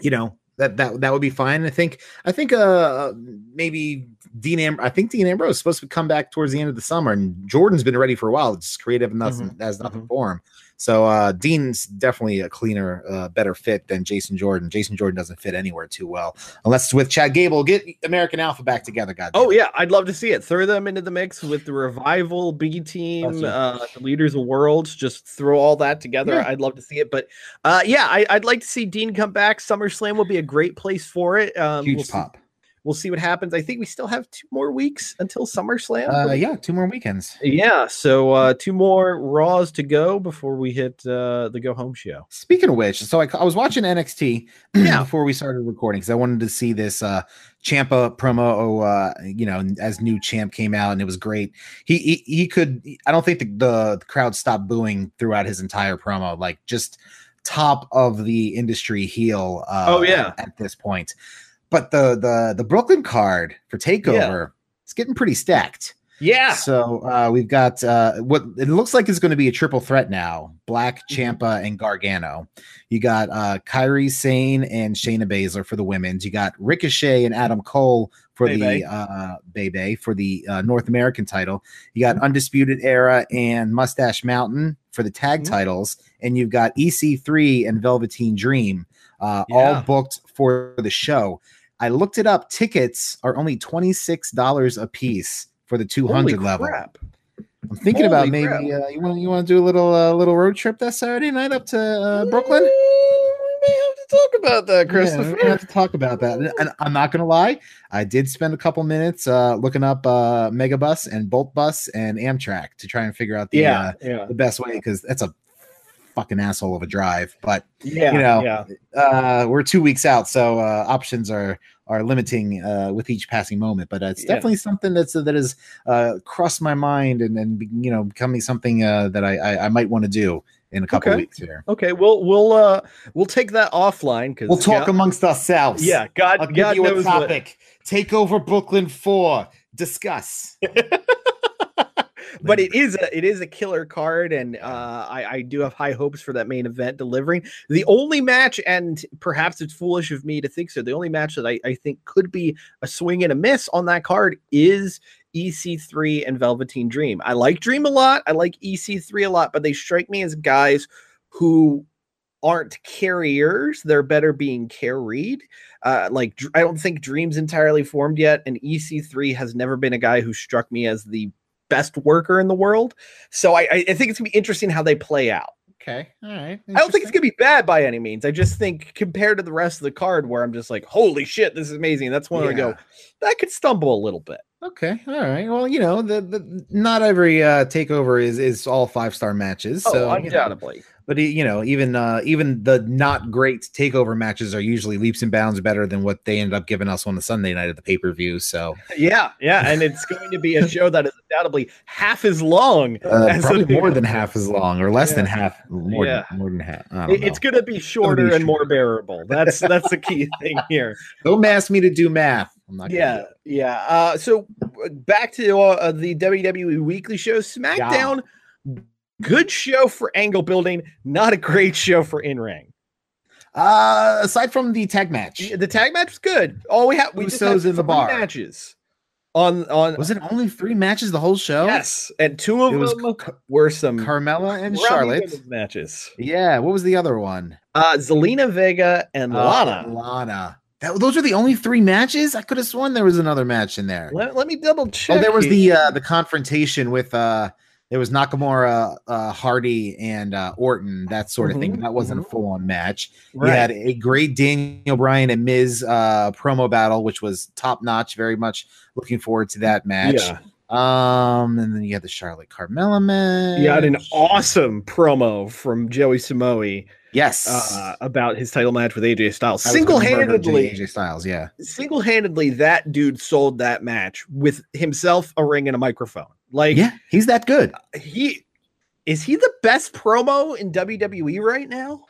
You know that that that would be fine. I think I think uh maybe Dean Am- I think Dean Ambrose is supposed to come back towards the end of the summer, and Jordan's been ready for a while. It's creative enough Mhm, has nothing mhm. for him. So uh Dean's definitely a cleaner, uh, better fit than Jason Jordan. Jason Jordan doesn't fit anywhere too well unless it's with Chad Gable. Get American Alpha back together, God. Oh yeah, I'd love to see it. Throw them into the mix with the revival, B team, uh, the leaders of worlds. Just throw all that together. Yeah. I'd love to see it. But uh, yeah, I, I'd like to see Dean come back. SummerSlam will be a great place for it. Um, huge we'll see- pop. We'll see what happens. I think we still have two more weeks until SummerSlam. Uh, yeah, two more weekends. Yeah, so uh, two more Raws to go before we hit uh, the go home show. Speaking of which, so I, I was watching NXT Yeah. before we started recording because I wanted to see this uh Ciampa promo. Uh, you know, as new champ came out and it was great. He he, he could. I don't think the, the the crowd stopped booing throughout his entire promo. Like just top of the industry heel. Uh, Oh, yeah. at this point. But the the the Brooklyn card for Takeover, it's getting pretty stacked. Yeah, So uh, we've got uh, what it looks like is going to be a triple threat now: Black, Mm-hmm. Ciampa, and Gargano. You got uh, Kairi Sane and Shayna Baszler for the women's. You got Ricochet and Adam Cole for Bebe. the uh, Bebe for the uh, North American title. You Mm-hmm. got Undisputed Era and Mustache Mountain for the tag Mhm. titles, and you've got EC3 and Velveteen Dream uh, Yeah. all booked for the show. I looked it up. Tickets are only twenty six dollars a piece for the two hundred level. crap. I'm thinking about maybe uh, you want you want to do a little uh, little road trip that Saturday night up to uh, Brooklyn. Uh, We may have to talk about that, Yeah, Christopher. gonna have to talk about that. And- And I'm not gonna lie, I did spend a couple minutes uh, looking up uh, Megabus and Bolt Bus and Amtrak to try and figure out the yeah, uh, yeah, the best way because that's a fucking asshole of a drive. But yeah. you know, yeah. uh, we're two weeks out, so uh, options are are limiting uh, with each passing moment. But it's Yeah. definitely something that's that has uh, crossed my mind and and you know becoming something uh, that I I, I might want to do in a couple Okay. weeks here. Okay, we'll we'll uh we'll take that offline because We'll talk amongst ourselves. Yeah, God, I'll give God you a knows what- topic. Take over Brooklyn Four. Discuss. but it is a it is a killer card, and uh, I I do have high hopes for that main event delivering. The only match, and perhaps it's foolish of me to think so, the only match that I, I think could be a swing and a miss on that card is EC3 and Velveteen Dream. I like Dream a lot. I like EC3 a lot, but they strike me as guys who aren't carriers. They're better being carried. Uh, like I don't think Dream's entirely formed yet, and EC3 has never been a guy who struck me as the best worker in the world. So I, I think it's gonna be interesting how they play out. Okay. All right. I don't think it's gonna be bad by any means. I just think compared to the rest of the card, where I'm just like, holy shit, this is amazing. That's when I go, that could stumble a little bit. Okay, all right. Well, you know, the, the not every uh takeover is is all five star matches. So oh, know, undoubtedly. But you know, even uh even the not great takeover matches are usually leaps and bounds better than what they ended up giving us on the Sunday night at the pay per view. So Yeah, yeah, and it's going to be a show that is undoubtedly half as long. uh, as probably more than half as long, or less than half, more Yeah. than more than half. I don't It- It's going to be shorter be and more bearable. That's that's the key thing here. Don't ask me to do math. I'm not. Yeah, yeah. Uh, so back to uh, the WWE Weekly show, SmackDown. Good show for angle building, not a great show for in ring. Uh, aside from the tag match, The tag match was good. All we have we just Usos had in the three bar. matches on on was it only three matches the whole show? yes, and two of It them were some Carmella and Charlotte. matches. Yeah. What was the other one? Uh, Zelina Vega and Uh, Lana. Lana. That, those are the only three matches. I could have sworn there was another match in there. Let, let me double check. Oh, there was here. the uh, the confrontation with uh there was Nakamura, uh, Hardy, and uh, Orton, that sort of thing. Mhm, But that wasn't a full on match. Right. We had a great Daniel Bryan and Miz uh, promo battle, which was top notch. Very much looking forward to that match. Yeah. Um, and then you had the Charlotte Carmella match. You had an awesome promo from Joey Samoe yes uh, about his title match with AJ Styles. I was gonna murder Single-handedly, AJ Styles. Yeah, single-handedly, that dude sold that match with himself, a ring, and a microphone. Like, yeah, he's that good. he is he the best promo in WWE right now?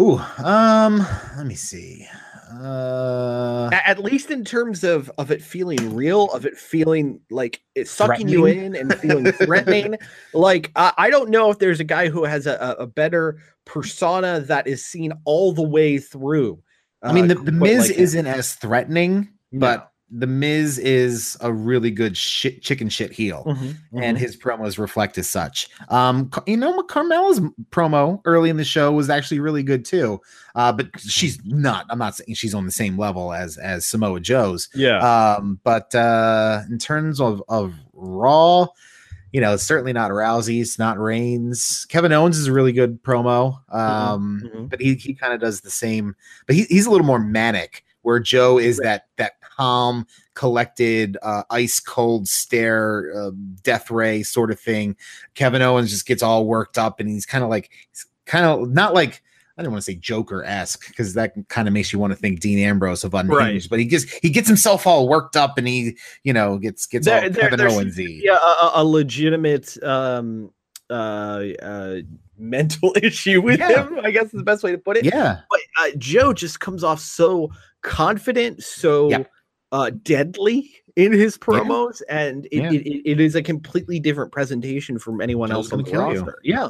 Ooh, um, let me see. Uh, At least in terms of of it feeling real, of it feeling like it's sucking you in and feeling threatening. like I, I don't know if there's a guy who has a, a better persona that is seen all the way through. I mean, uh, the, the Miz like isn't as threatening, but the Miz is a really good shit, chicken shit heel, Mhm, and mhm. his promos reflect as such. Um, you know, Carmella's promo early in the show was actually really good too. Uh, but she's not. I'm not saying she's on the same level as as Samoa Joe's. yeah. Um, but uh, in terms of of Raw, you know, it's certainly not Rousey. It's not Reigns. Kevin Owens is a really good promo. Um, mhm. but he he kind of does the same. But he, he's a little more manic. Where Joe is that that calm, collected, uh, ice cold stare, uh, death ray sort of thing. Kevin Owens just gets all worked up, and he's kind of like, kind of not like I don't want to say Joker esque because that kind of makes you want to think Dean Ambrose of Unhinged, Right. but he gets he gets himself all worked up, and he you know gets gets There- all there- Kevin there Owens seems to be a, a, a legitimate um uh uh mental issue with Yeah. him i guess is the best way to put it Yeah, but uh, joe just comes off so confident so Yeah. Uh deadly in his promos and it, Yeah. it, it- is a completely different presentation from anyone Joe's else on the kill you. roster yeah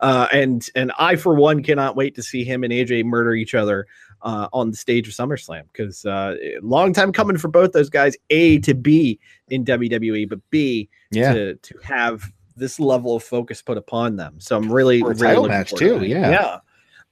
uh and and i for one cannot wait to see him and aj murder each other uh, on the stage of SummerSlam because uh, long time coming for both those guys. A to be in WWE, but B yeah. to to have this level of focus put upon them. So I'm really, really title match, too, yeah. yeah.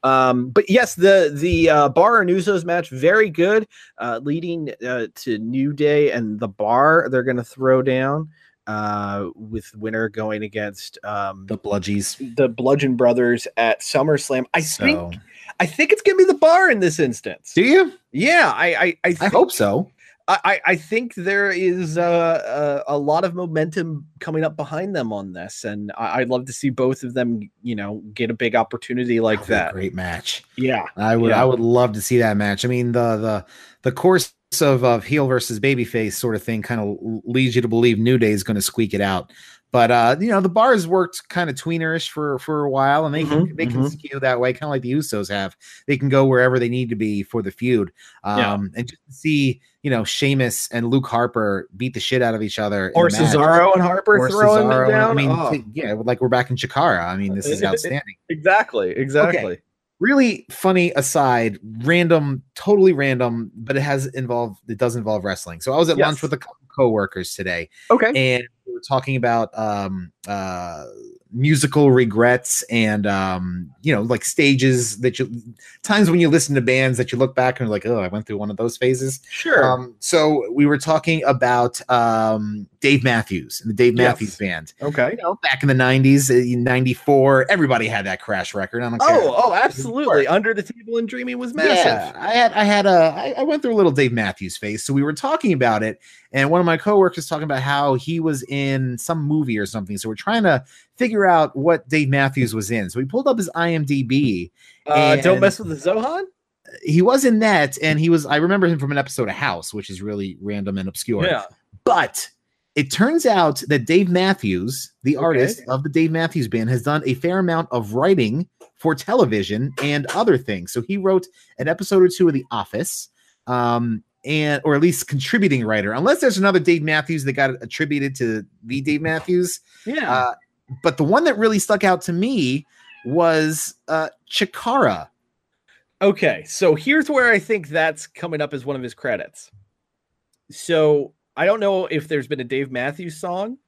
Um, but yes, the the uh, Bar and Usos match very good, uh, leading uh, to New Day and the Bar. They're going to throw down uh, with winner going against um, The bludgies. the Bludgeon Brothers at SummerSlam. I So, think I think it's going to be the Bar in this instance. do you? Yeah, I I, I, I hope so. I, I- think there is uh, a, a lot of momentum coming up behind them on this, and I, I'd love to see both of them, you know, get a big opportunity like That'd be a that. great match. Yeah, I would Yeah. I would love to see that match. I mean the the the course of of heel versus babyface sort of thing kind of leads you to believe New Day is going to squeak it out. But uh, you know, the bars worked kind of tweenerish for for a while, and they can Mhm, they can mhm. skew that way, kind of like the Usos have. They can go wherever they need to be for the feud. Um, Yeah. and just to see you know Sheamus and Luke Harper beat the shit out of each other, or. Cesaro and Harper Or throwing Cesaro, them down. I mean, Oh, yeah, like we're back in Chikara. I mean, this is outstanding exactly, exactly. really funny aside, random, totally random, but it has involved it does involve wrestling. So I was at lunch with a couple coworkers today, Okay. and we were talking about um uh musical regrets and um you know like stages that you times when you listen to bands that you look back and you're like oh i went through one of those phases Sure. um so we were talking about um dave matthews and the dave Yes. matthews band okay. you know back in the 90s 94 everybody had that crash record i don't care Oh, oh, absolutely. Under the Table and Dreaming was massive. yeah, I had I had a I, I went through a little Dave Matthews phase. So we were talking about it, and one of my coworkers talking about how he was in some movie or something. So we're trying to figure out what Dave Matthews was in. So we pulled up his IMDb. Uh, don't mess with the Zohan. He was in that, and he was I remember him from an episode of House, which is really random and obscure. Yeah. But it turns out that Dave Matthews, the Okay. artist of the Dave Matthews Band, has done a fair amount of writing for television and other things. So he wrote an episode or two of The Office, um, and or at least contributing writer, unless there's another Dave Matthews that got attributed to the Dave Matthews. Yeah. Uh, but the one that really stuck out to me was uh, Chikara. Okay, so here's where I think that's coming up as one of his credits. So I don't know if there's been a Dave Matthews song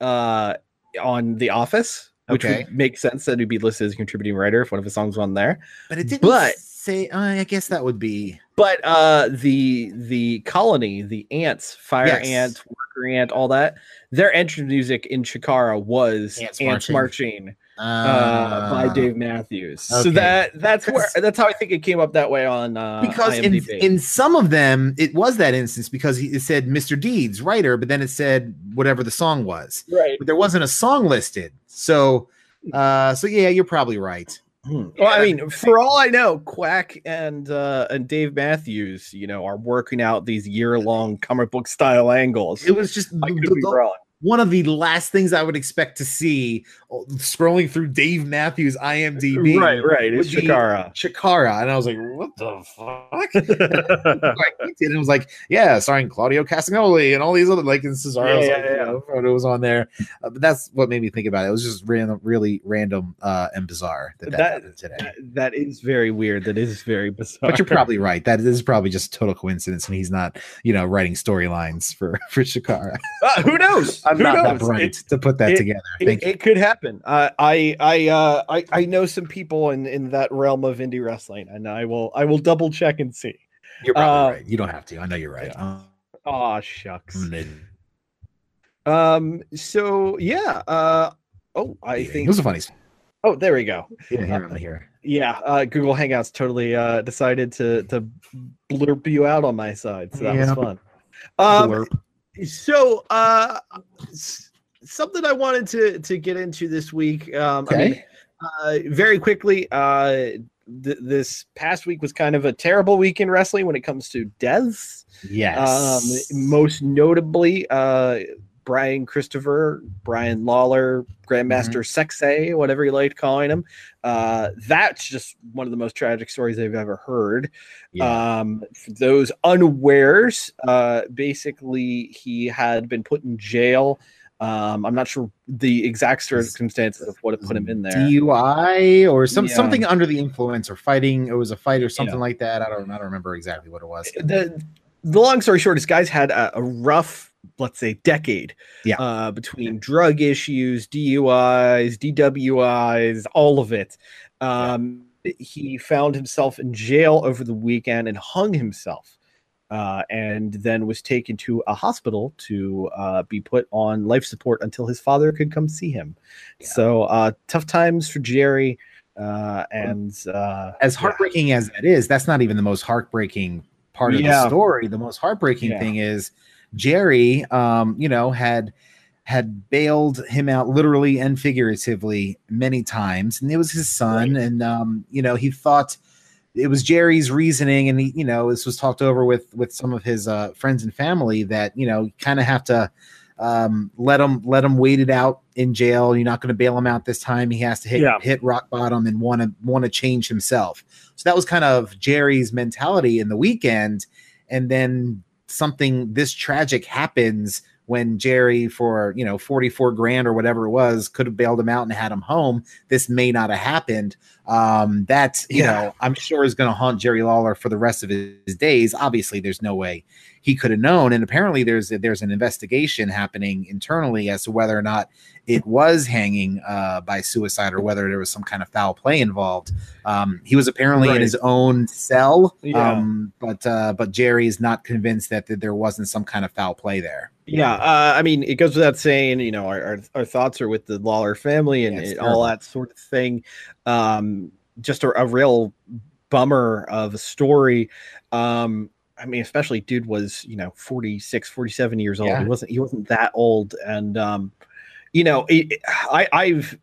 uh, on The Office, which Okay. would make sense that he'd be listed as a contributing writer if one of his songs was on there. But it didn't But- say uh, I guess that would be But uh, the the colony, the ants, fire Yes. ant, worker ant, all that, their entrance music in Chikara was Ants Ants, Marching. Marching, uh, by uh, Dave Matthews. So that that's where that's how I think it came up that way on uh, because in, IMDb. in some of them it was that instance because he, it said Mr. Deeds writer, but then it said whatever the song was. right. But there wasn't a song listed. So uh so yeah, you're probably right. Well, I mean, for all I know, Quack and uh, and Dave Matthews, you know, are working out these year long comic book style angles. It was just I could the- be the- wrong. One of the last things I would expect to see uh, scrolling through Dave Matthews IMDb. Right, right. It's Chikara. Chikara. And I was like, what the fuck? and it was like, yeah, starring Claudio Castagnoli and all these other like and Cesaro's Yeah, like, yeah, you yeah. know, photos on there. Uh, but that's what made me think about it. It was just random, really random uh, and bizarre that that, That- today. That- is very weird. That is very bizarre. But you're probably right. That is probably just total coincidence, and he's not, you know, writing storylines for for Chikara. Uh, who knows? I'm who not that bright It- to put that it- together. It, Thank you. it could happen. Uh, I I uh, I I know some people in in that realm of indie wrestling, and I will I will double check and see. You're probably uh, right. You don't have to. I know you're right. Oh shucks. it Um. So yeah. Uh. Oh, I think. was a funny. Oh, there we go. Yeah, here, I'm here. Yeah. Uh, Google Hangouts totally uh decided to to blurb you out on my side, so that Yeah. was fun. Um. Blurp. So uh, something I wanted to to get into this week. Um. I mean, Okay. uh, very quickly, uh, th- this past week was kind of a terrible week in wrestling when it comes to deaths. yes. Um, most notably, uh, Brian Christopher, Brian Lawler, Grandmaster Sexay, whatever you like calling him. Uh, that's just one of the most tragic stories I've ever heard. yeah. Um, those unawares, uh, basically, he had been put in jail. Um, I'm not sure the exact circumstances of what put him in there. DUI or some Yeah. something under the influence or fighting. It was a fight or something Yeah. like that. I don't. I don't remember exactly what it was. the the long story short is guys had a, a rough let's say decade Yeah. uh between drug issues duis dwis all of it um he found himself in jail over the weekend and hung himself uh, and then was taken to a hospital to uh, be put on life support until his father could come see him. So uh, tough times for Jerry, uh, and uh, As yeah. heartbreaking as that is, that's not even the most heartbreaking part of Yeah. the story. The most heartbreaking Yeah. thing is Jerry. Um, you know, had had bailed him out literally and figuratively many times, and it was his son, and um, you know, he thought it was Jerry's reasoning, and he, you know, this was talked over with with some of his uh, friends and family that you know, kind of have to um, let him let him wait it out in jail. You're not going to bail him out this time. He has to hit Yeah. hit rock bottom and want to want to change himself. So that was kind of Jerry's mentality in the weekend, and then something this tragic happens when Jerry, for you know, 44 grand or whatever it was, could have bailed him out and had him home. This may not have happened. Um, that you Yeah. know, I'm sure is going to haunt Jerry Lawler for the rest of his days. Obviously, there's no way he could have known. And apparently, there's there's an investigation happening internally as to whether or not it was hanging uh, by suicide or whether there was some kind of foul play involved. Um, he was apparently in his own cell, Yeah. um, but uh, but Jerry is not convinced that, that there wasn't some kind of foul play there. Yeah, uh, I mean, it goes without saying, you know, our, our, our thoughts are with the Lawler family and, Yeah, and all that sort of thing. Um, just a, a real bummer of a story. Um, I mean, especially dude was, you know, 46, 47 years old. Yeah. He wasn't, he wasn't that old. And, um, you know, it, I, I've,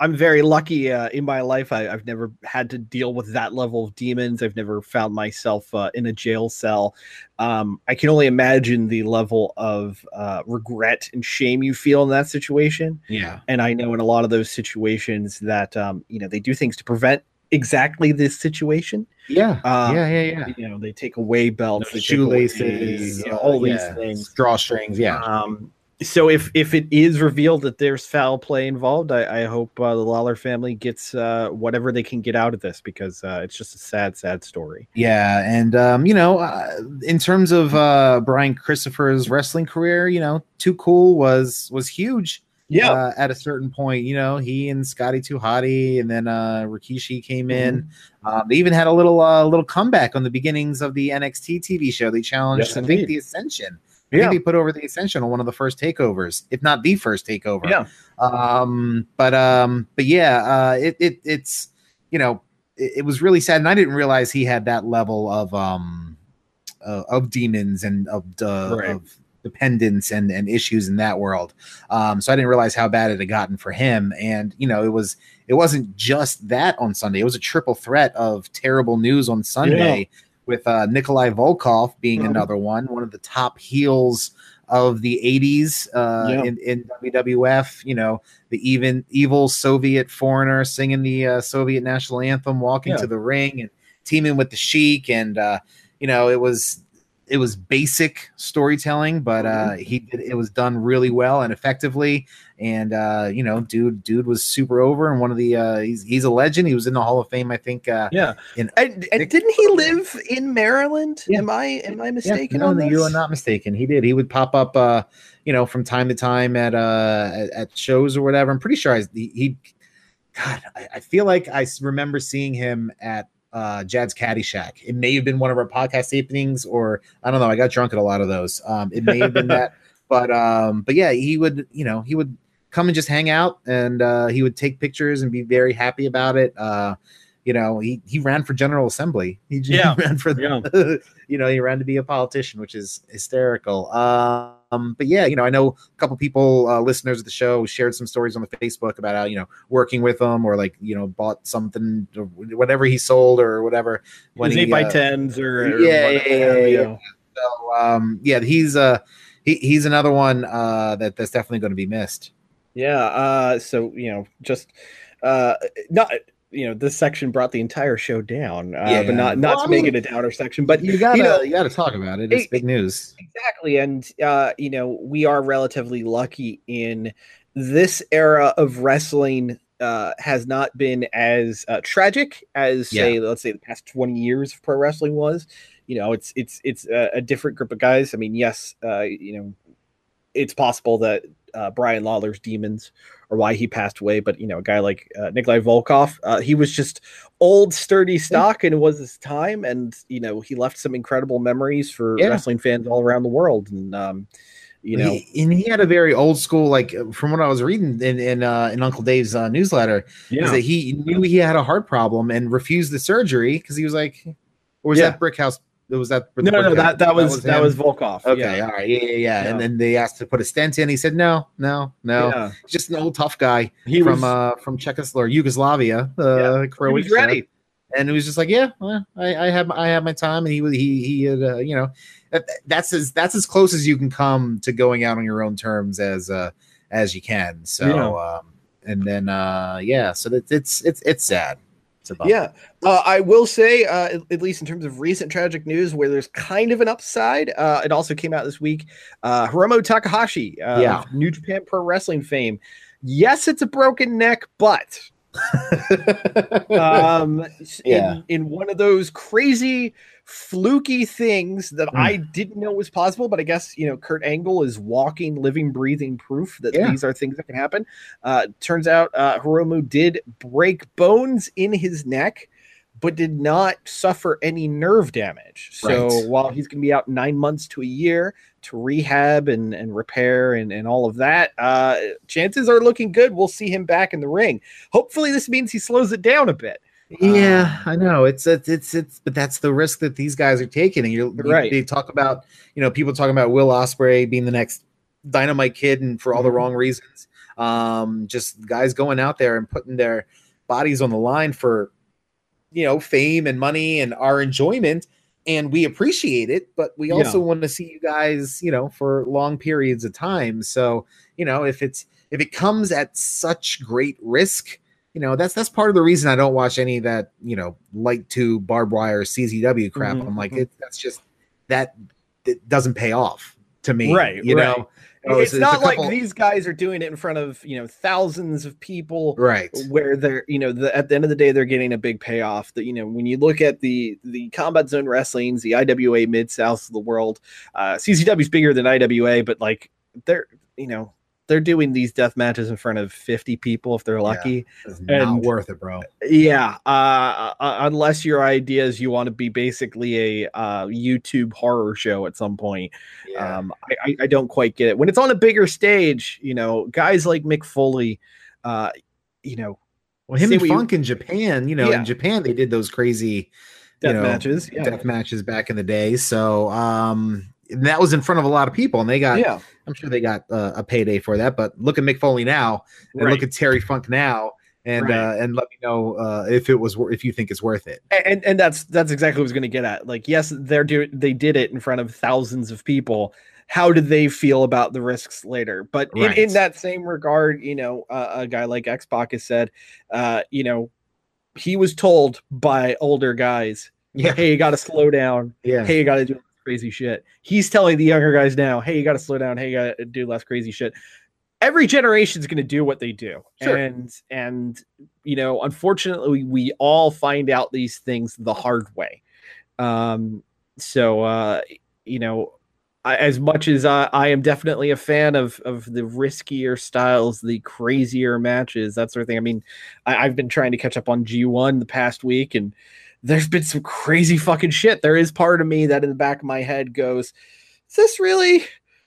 I'm very lucky uh, in my life. I, I've never had to deal with that level of demons. I've never found myself uh, in a jail cell. Um, I can only imagine the level of uh, regret and shame you feel in that situation. Yeah, And I know in a lot of those situations that um, you know they do things to prevent exactly this situation. yeah, Um, yeah, yeah, yeah. You know, they take away belts, they take away, Shoelaces, you know, uh, all these things. drawstrings. Yeah, Um, so if if it is revealed that there's foul play involved, I, I hope uh, the Lawler family gets uh, whatever they can get out of this because uh, it's just a sad, sad story. Yeah, and um, you know, uh, in terms of uh, Brian Christopher's wrestling career, you know, Too Cool was was huge. Yeah. uh, at a certain point. You know, he and Scotty 2 Hotty, and then uh, Rikishi came in. Mm-hmm. Um, they even had a little uh, little comeback on the beginnings of the NXT TV show. They challenged, Yes, I think, the Ascension. Yeah. they put over the Ascension on one of the first takeovers, if not the first takeover. Yeah. Um, but um, but yeah, uh, it, it it's you know, it, it was really sad, and I didn't realize he had that level of um uh, of demons and of uh, Right. of dependence and and issues in that world. Um, so I didn't realize how bad it had gotten for him, and you know, it was it wasn't just that on Sunday; it was a triple threat of terrible news on Sunday. With uh, Nikolai Volkoff being Mhm. another one, one of the top heels of the 80s uh, Yeah. in, in WWF, you know, the even evil Soviet foreigner singing the uh, Soviet national anthem, walking Yeah. to the ring and teaming with the Sheik, and uh, you know, it was it was basic storytelling, but uh, Mm-hmm. he did it was done really well and effectively, and uh, you know, dude, dude was super over and one of the uh, he's he's a legend. He was in the Hall of Fame, I think. Uh, Yeah. in And, and didn't he live in Maryland? Yeah. Am I am I Yeah, mistaken no, on this? you are not mistaken. He did. He would pop up, uh, you know, from time to time at uh at, at shows or whatever. I'm pretty sure I, he, he God, I, I feel like I remember seeing him at uh Jad's Caddyshack. It may have been one of our podcast openings, or I don't know. I got drunk at a lot of those. Um, it may have been that, but um, but yeah, he would, you know, he would come and just hang out, and uh, he would take pictures and be very happy about it. Uh, you know, he he ran for General Assembly. He, he Yeah, ran for the, you know, he ran to be a politician, which is hysterical. Um, but yeah, you know, I know a couple people, uh, listeners of the show, shared some stories on the Facebook about how you know working with him or like you know bought something, or whatever he sold or whatever. He, eight by uh, tens or, or yeah, yeah, yeah, yeah. So um, yeah, he's uh he, he's another one uh that that's definitely going to be missed. Yeah. Uh, so you know, just uh, not you know, this section brought the entire show down, uh, Yeah. but not not Well, to I make mean, it a downer section. But You gotta you know, you gotta talk about it. It's it- big news. exactly, and uh, you know, we are relatively lucky in this era of wrestling. Uh, has not been as uh, tragic as say, let's say, the past twenty years of pro wrestling was. You know, it's it's it's a, a different group of guys. I mean, yes, uh, you know, it's possible that uh, Brian Lawler's demons or why he passed away, but you know, a guy like uh, Nikolai Volkoff, uh, he was just old, sturdy stock, and it was his time, and you know, he left some incredible memories for Yeah. wrestling fans all around the world, and um, you know, He- and he had a very old school, like from what I was reading in in, uh, in Uncle Dave's uh, newsletter, is that he knew he had a heart problem and refused the surgery because he was like, or was Yeah. that Brickhouse? Was that no, no, no, that that was that him? was Volkoff. okay. yeah. All right, yeah, yeah, yeah. And then they asked to put a stent in. He said, no, no, no. Yeah. He's just an old tough guy He from was uh from Czechoslovakia, Yugoslavia, uh, Yeah, he was ready. and he was just like, "Yeah, well, I, I have I have my time." And he was he he had uh, you know that's as that's as close as you can come to going out on your own terms as uh as you can. So Yeah. um and then uh yeah, so that it's it's it's sad. It's a bummer. Yeah, uh, I will say, uh, at, least in terms of recent tragic news, where there's kind of an upside. Uh, it also came out this week. Uh, Hiromu Takahashi, uh, Yeah. New Japan Pro Wrestling fame. Yes, it's a broken neck, but um, Yeah. in, in one of those crazy, fluky things that Mm. I didn't know was possible, but I guess you know Kurt Angle is walking, living, breathing proof that Yeah. these are things that can happen. Uh, turns out uh, Hiromu did break bones in his neck, but did not suffer any nerve damage. So Right. while he's going to be out nine months to a year to rehab and, and repair and, and all of that, uh, chances are looking good. We'll see him back in the ring. Hopefully, this means he slows it down a bit. Yeah, I know. It's it's it's it's but that's the risk that these guys are taking. And you're Right. They talk about, you know, people talking about Will Ospreay being the next dynamite kid and for all the Mhm. wrong reasons. Um, just guys going out there and putting their bodies on the line for you know, fame and money and our enjoyment. And we appreciate it, but we Yeah. also want to see you guys, you know, for long periods of time. So, you know, if it's if it comes at such great risk, you know that's that's part of the reason I don't watch any of that you know light to barbed wire CZW crap. Mhm, I'm like mhm. it, that's just that it doesn't pay off to me, Right, You right. know, Oh, it's a not like these guys are doing it in front of you know thousands of people right? where they're you know the, at the end of the day they're getting a big payoff that you know when you look at the the combat zone wrestlings the iwa mid south of the world uh ccw is bigger than iwa but like they're you know they're doing these death matches in front of 50 people if they're lucky. It's not And- worth it, bro. Yeah, uh, uh, unless your idea is you want to be basically a uh, YouTube horror show at some point. Yeah. Um, I, I, don't quite get it. When it's on a bigger stage, you know, guys like Mick Foley, uh, you know, well, him and what you- Funk in Japan, you know, Yeah. in Japan they did those crazy death you know, matches. Yeah, death matches back in the day. So um that was in front of a lot of people, and they got yeah, I'm sure they got uh, a payday for that. But look at Mick Foley now, and right. look at Terry Funk now, and Right. uh, and let me know uh, if it was if you think it's worth it. and and that's that's exactly what I was going to get at. Like, yes, they're do they did it in front of thousands of people. How did they feel about the risks later? But in, in that same regard, you know, uh, a guy like X Pac has said, uh, you know, he was told by older guys, Yeah, "Hey, you got to slow down. yeah, Hey, you got to do crazy shit." He's telling the younger guys now, "Hey, you got to slow down. Hey, you got to do less crazy shit." Every generation's going to do what they do, Sure. and and you know, unfortunately, we all find out these things the hard way. Um, so uh, you know, I, as much as I, I am definitely a fan of of the riskier styles, the crazier matches, that sort of thing. I mean, I, I've been trying to catch up on G1 the past week, and there's been some crazy fucking shit. There is part of me that in the back of my head goes, "Is this really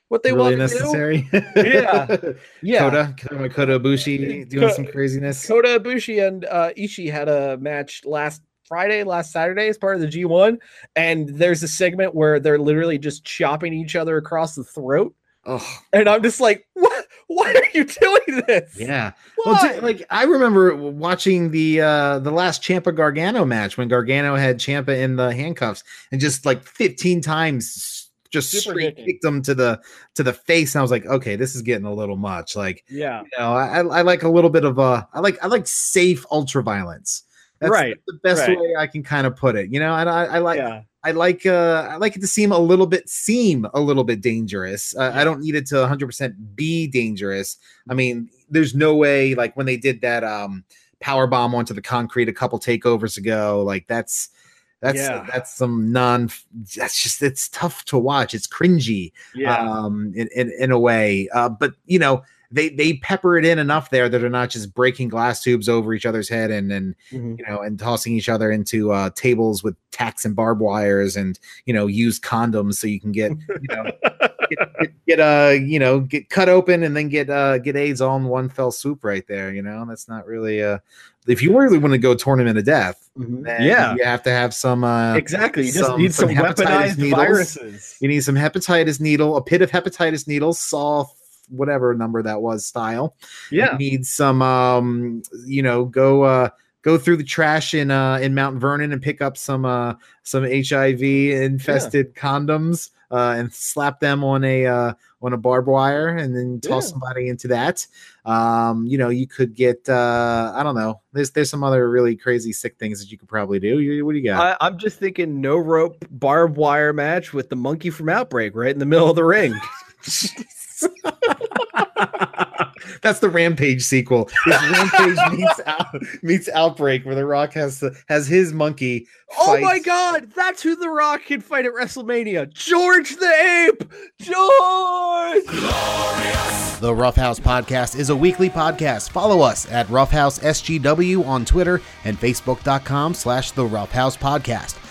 what they really want to do?" necessary. Yeah. Yeah, Kota, Kota, Kota Ibushi doing Ko- some craziness. Kota Ibushi and uh, Ishii had a match last Friday, last Saturday as part of the G1, and there's a segment where they're literally just chopping each other across the throat, Oh, and I'm just like, what? Why are you doing this? yeah. Well, Why? dude, like I remember watching the uh the last Ciampa Gargano match when Gargano had Ciampa in the handcuffs and just like 15 times just Super straight kicked him to the to the face and I was like, okay, this is getting a little much. Like, yeah, you know, I I like a little bit of uh I like I like safe ultra violence. That's Right, the best right. way I can kind of put it. You know, and I, I like yeah, I like uh I like it to seem a little bit seem a little bit dangerous. Uh, I don't need it to 100% be dangerous. I mean, there's no way like when they did that um power bomb onto the concrete a couple takeovers ago, like that's that's Yeah. that's some non that's just it's tough to watch. It's cringy yeah. um in, in in a way. Uh but you know, they they pepper it in enough there that they're not just breaking glass tubes over each other's head and and Mhm. you know, and tossing each other into uh, tables with tacks and barbed wires, and you know, use condoms so you can get, you know, get, get, get uh, you know, get cut open and then get uh, get AIDS all in one fell swoop right there. You know, that's not really uh, if you really want to go tournament of death, Mhm. then yeah, you have to have some uh, exactly. You just some- need some, some hepatitis weaponized needles. viruses. you need some hepatitis needle, a pit of hepatitis needles, saw whatever number that was style. Yeah, need some um you know go uh go through the trash in uh in Mount Vernon and pick up some uh some HIV infested condoms uh and slap them on a uh on a barbed wire and then toss Yeah. somebody into that. Um you know you could get uh i don't know. There's there's some other really crazy sick things that you could probably do. You, what do you got? I, I'm just thinking no rope barbed wire match with the monkey from Outbreak right in the middle of the ring. That's the Rampage sequel. It's Rampage meets out, meets Outbreak, where The Rock has to, has his monkey. Oh my god, that's who The Rock can fight at WrestleMania. George the Ape! George! The Roughhouse Podcast is a weekly podcast. Follow us at Roughhouse SGW on Twitter and Facebook.com slash The Roughhouse Podcast.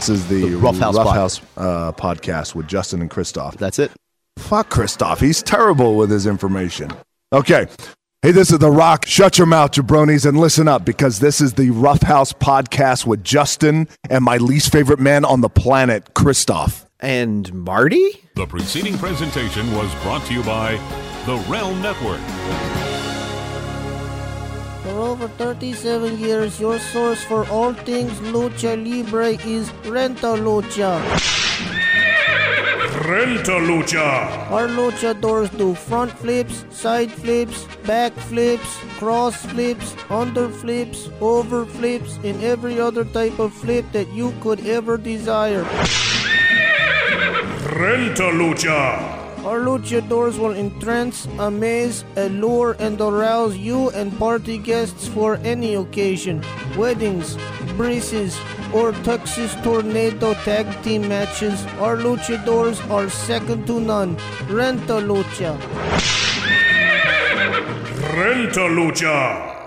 This is the, The Rough House House uh, podcast with Justin and Christoff. That's it. Fuck Christoff. He's terrible with his information. Okay. Hey, this is The Rock. Shut your mouth, jabronis, and listen up because this is the Rough House podcast with Justin and my least favorite man on the planet, Christoff. And Marty? The preceding presentation was brought to you by the Realm Network. For over 37 years, your source for all things lucha libre is Renta Lucha. Renta Lucha. Our luchadors do front flips, side flips, back flips, cross flips, under flips, over flips, and every other type of flip that you could ever desire. Renta Lucha. Our luchadors will entrance, amaze, allure, and arouse you and party guests for any occasion. Weddings, braces, or Texas Tornado tag team matches. Our luchadors are second to none. Renta Lucha. Renta Lucha.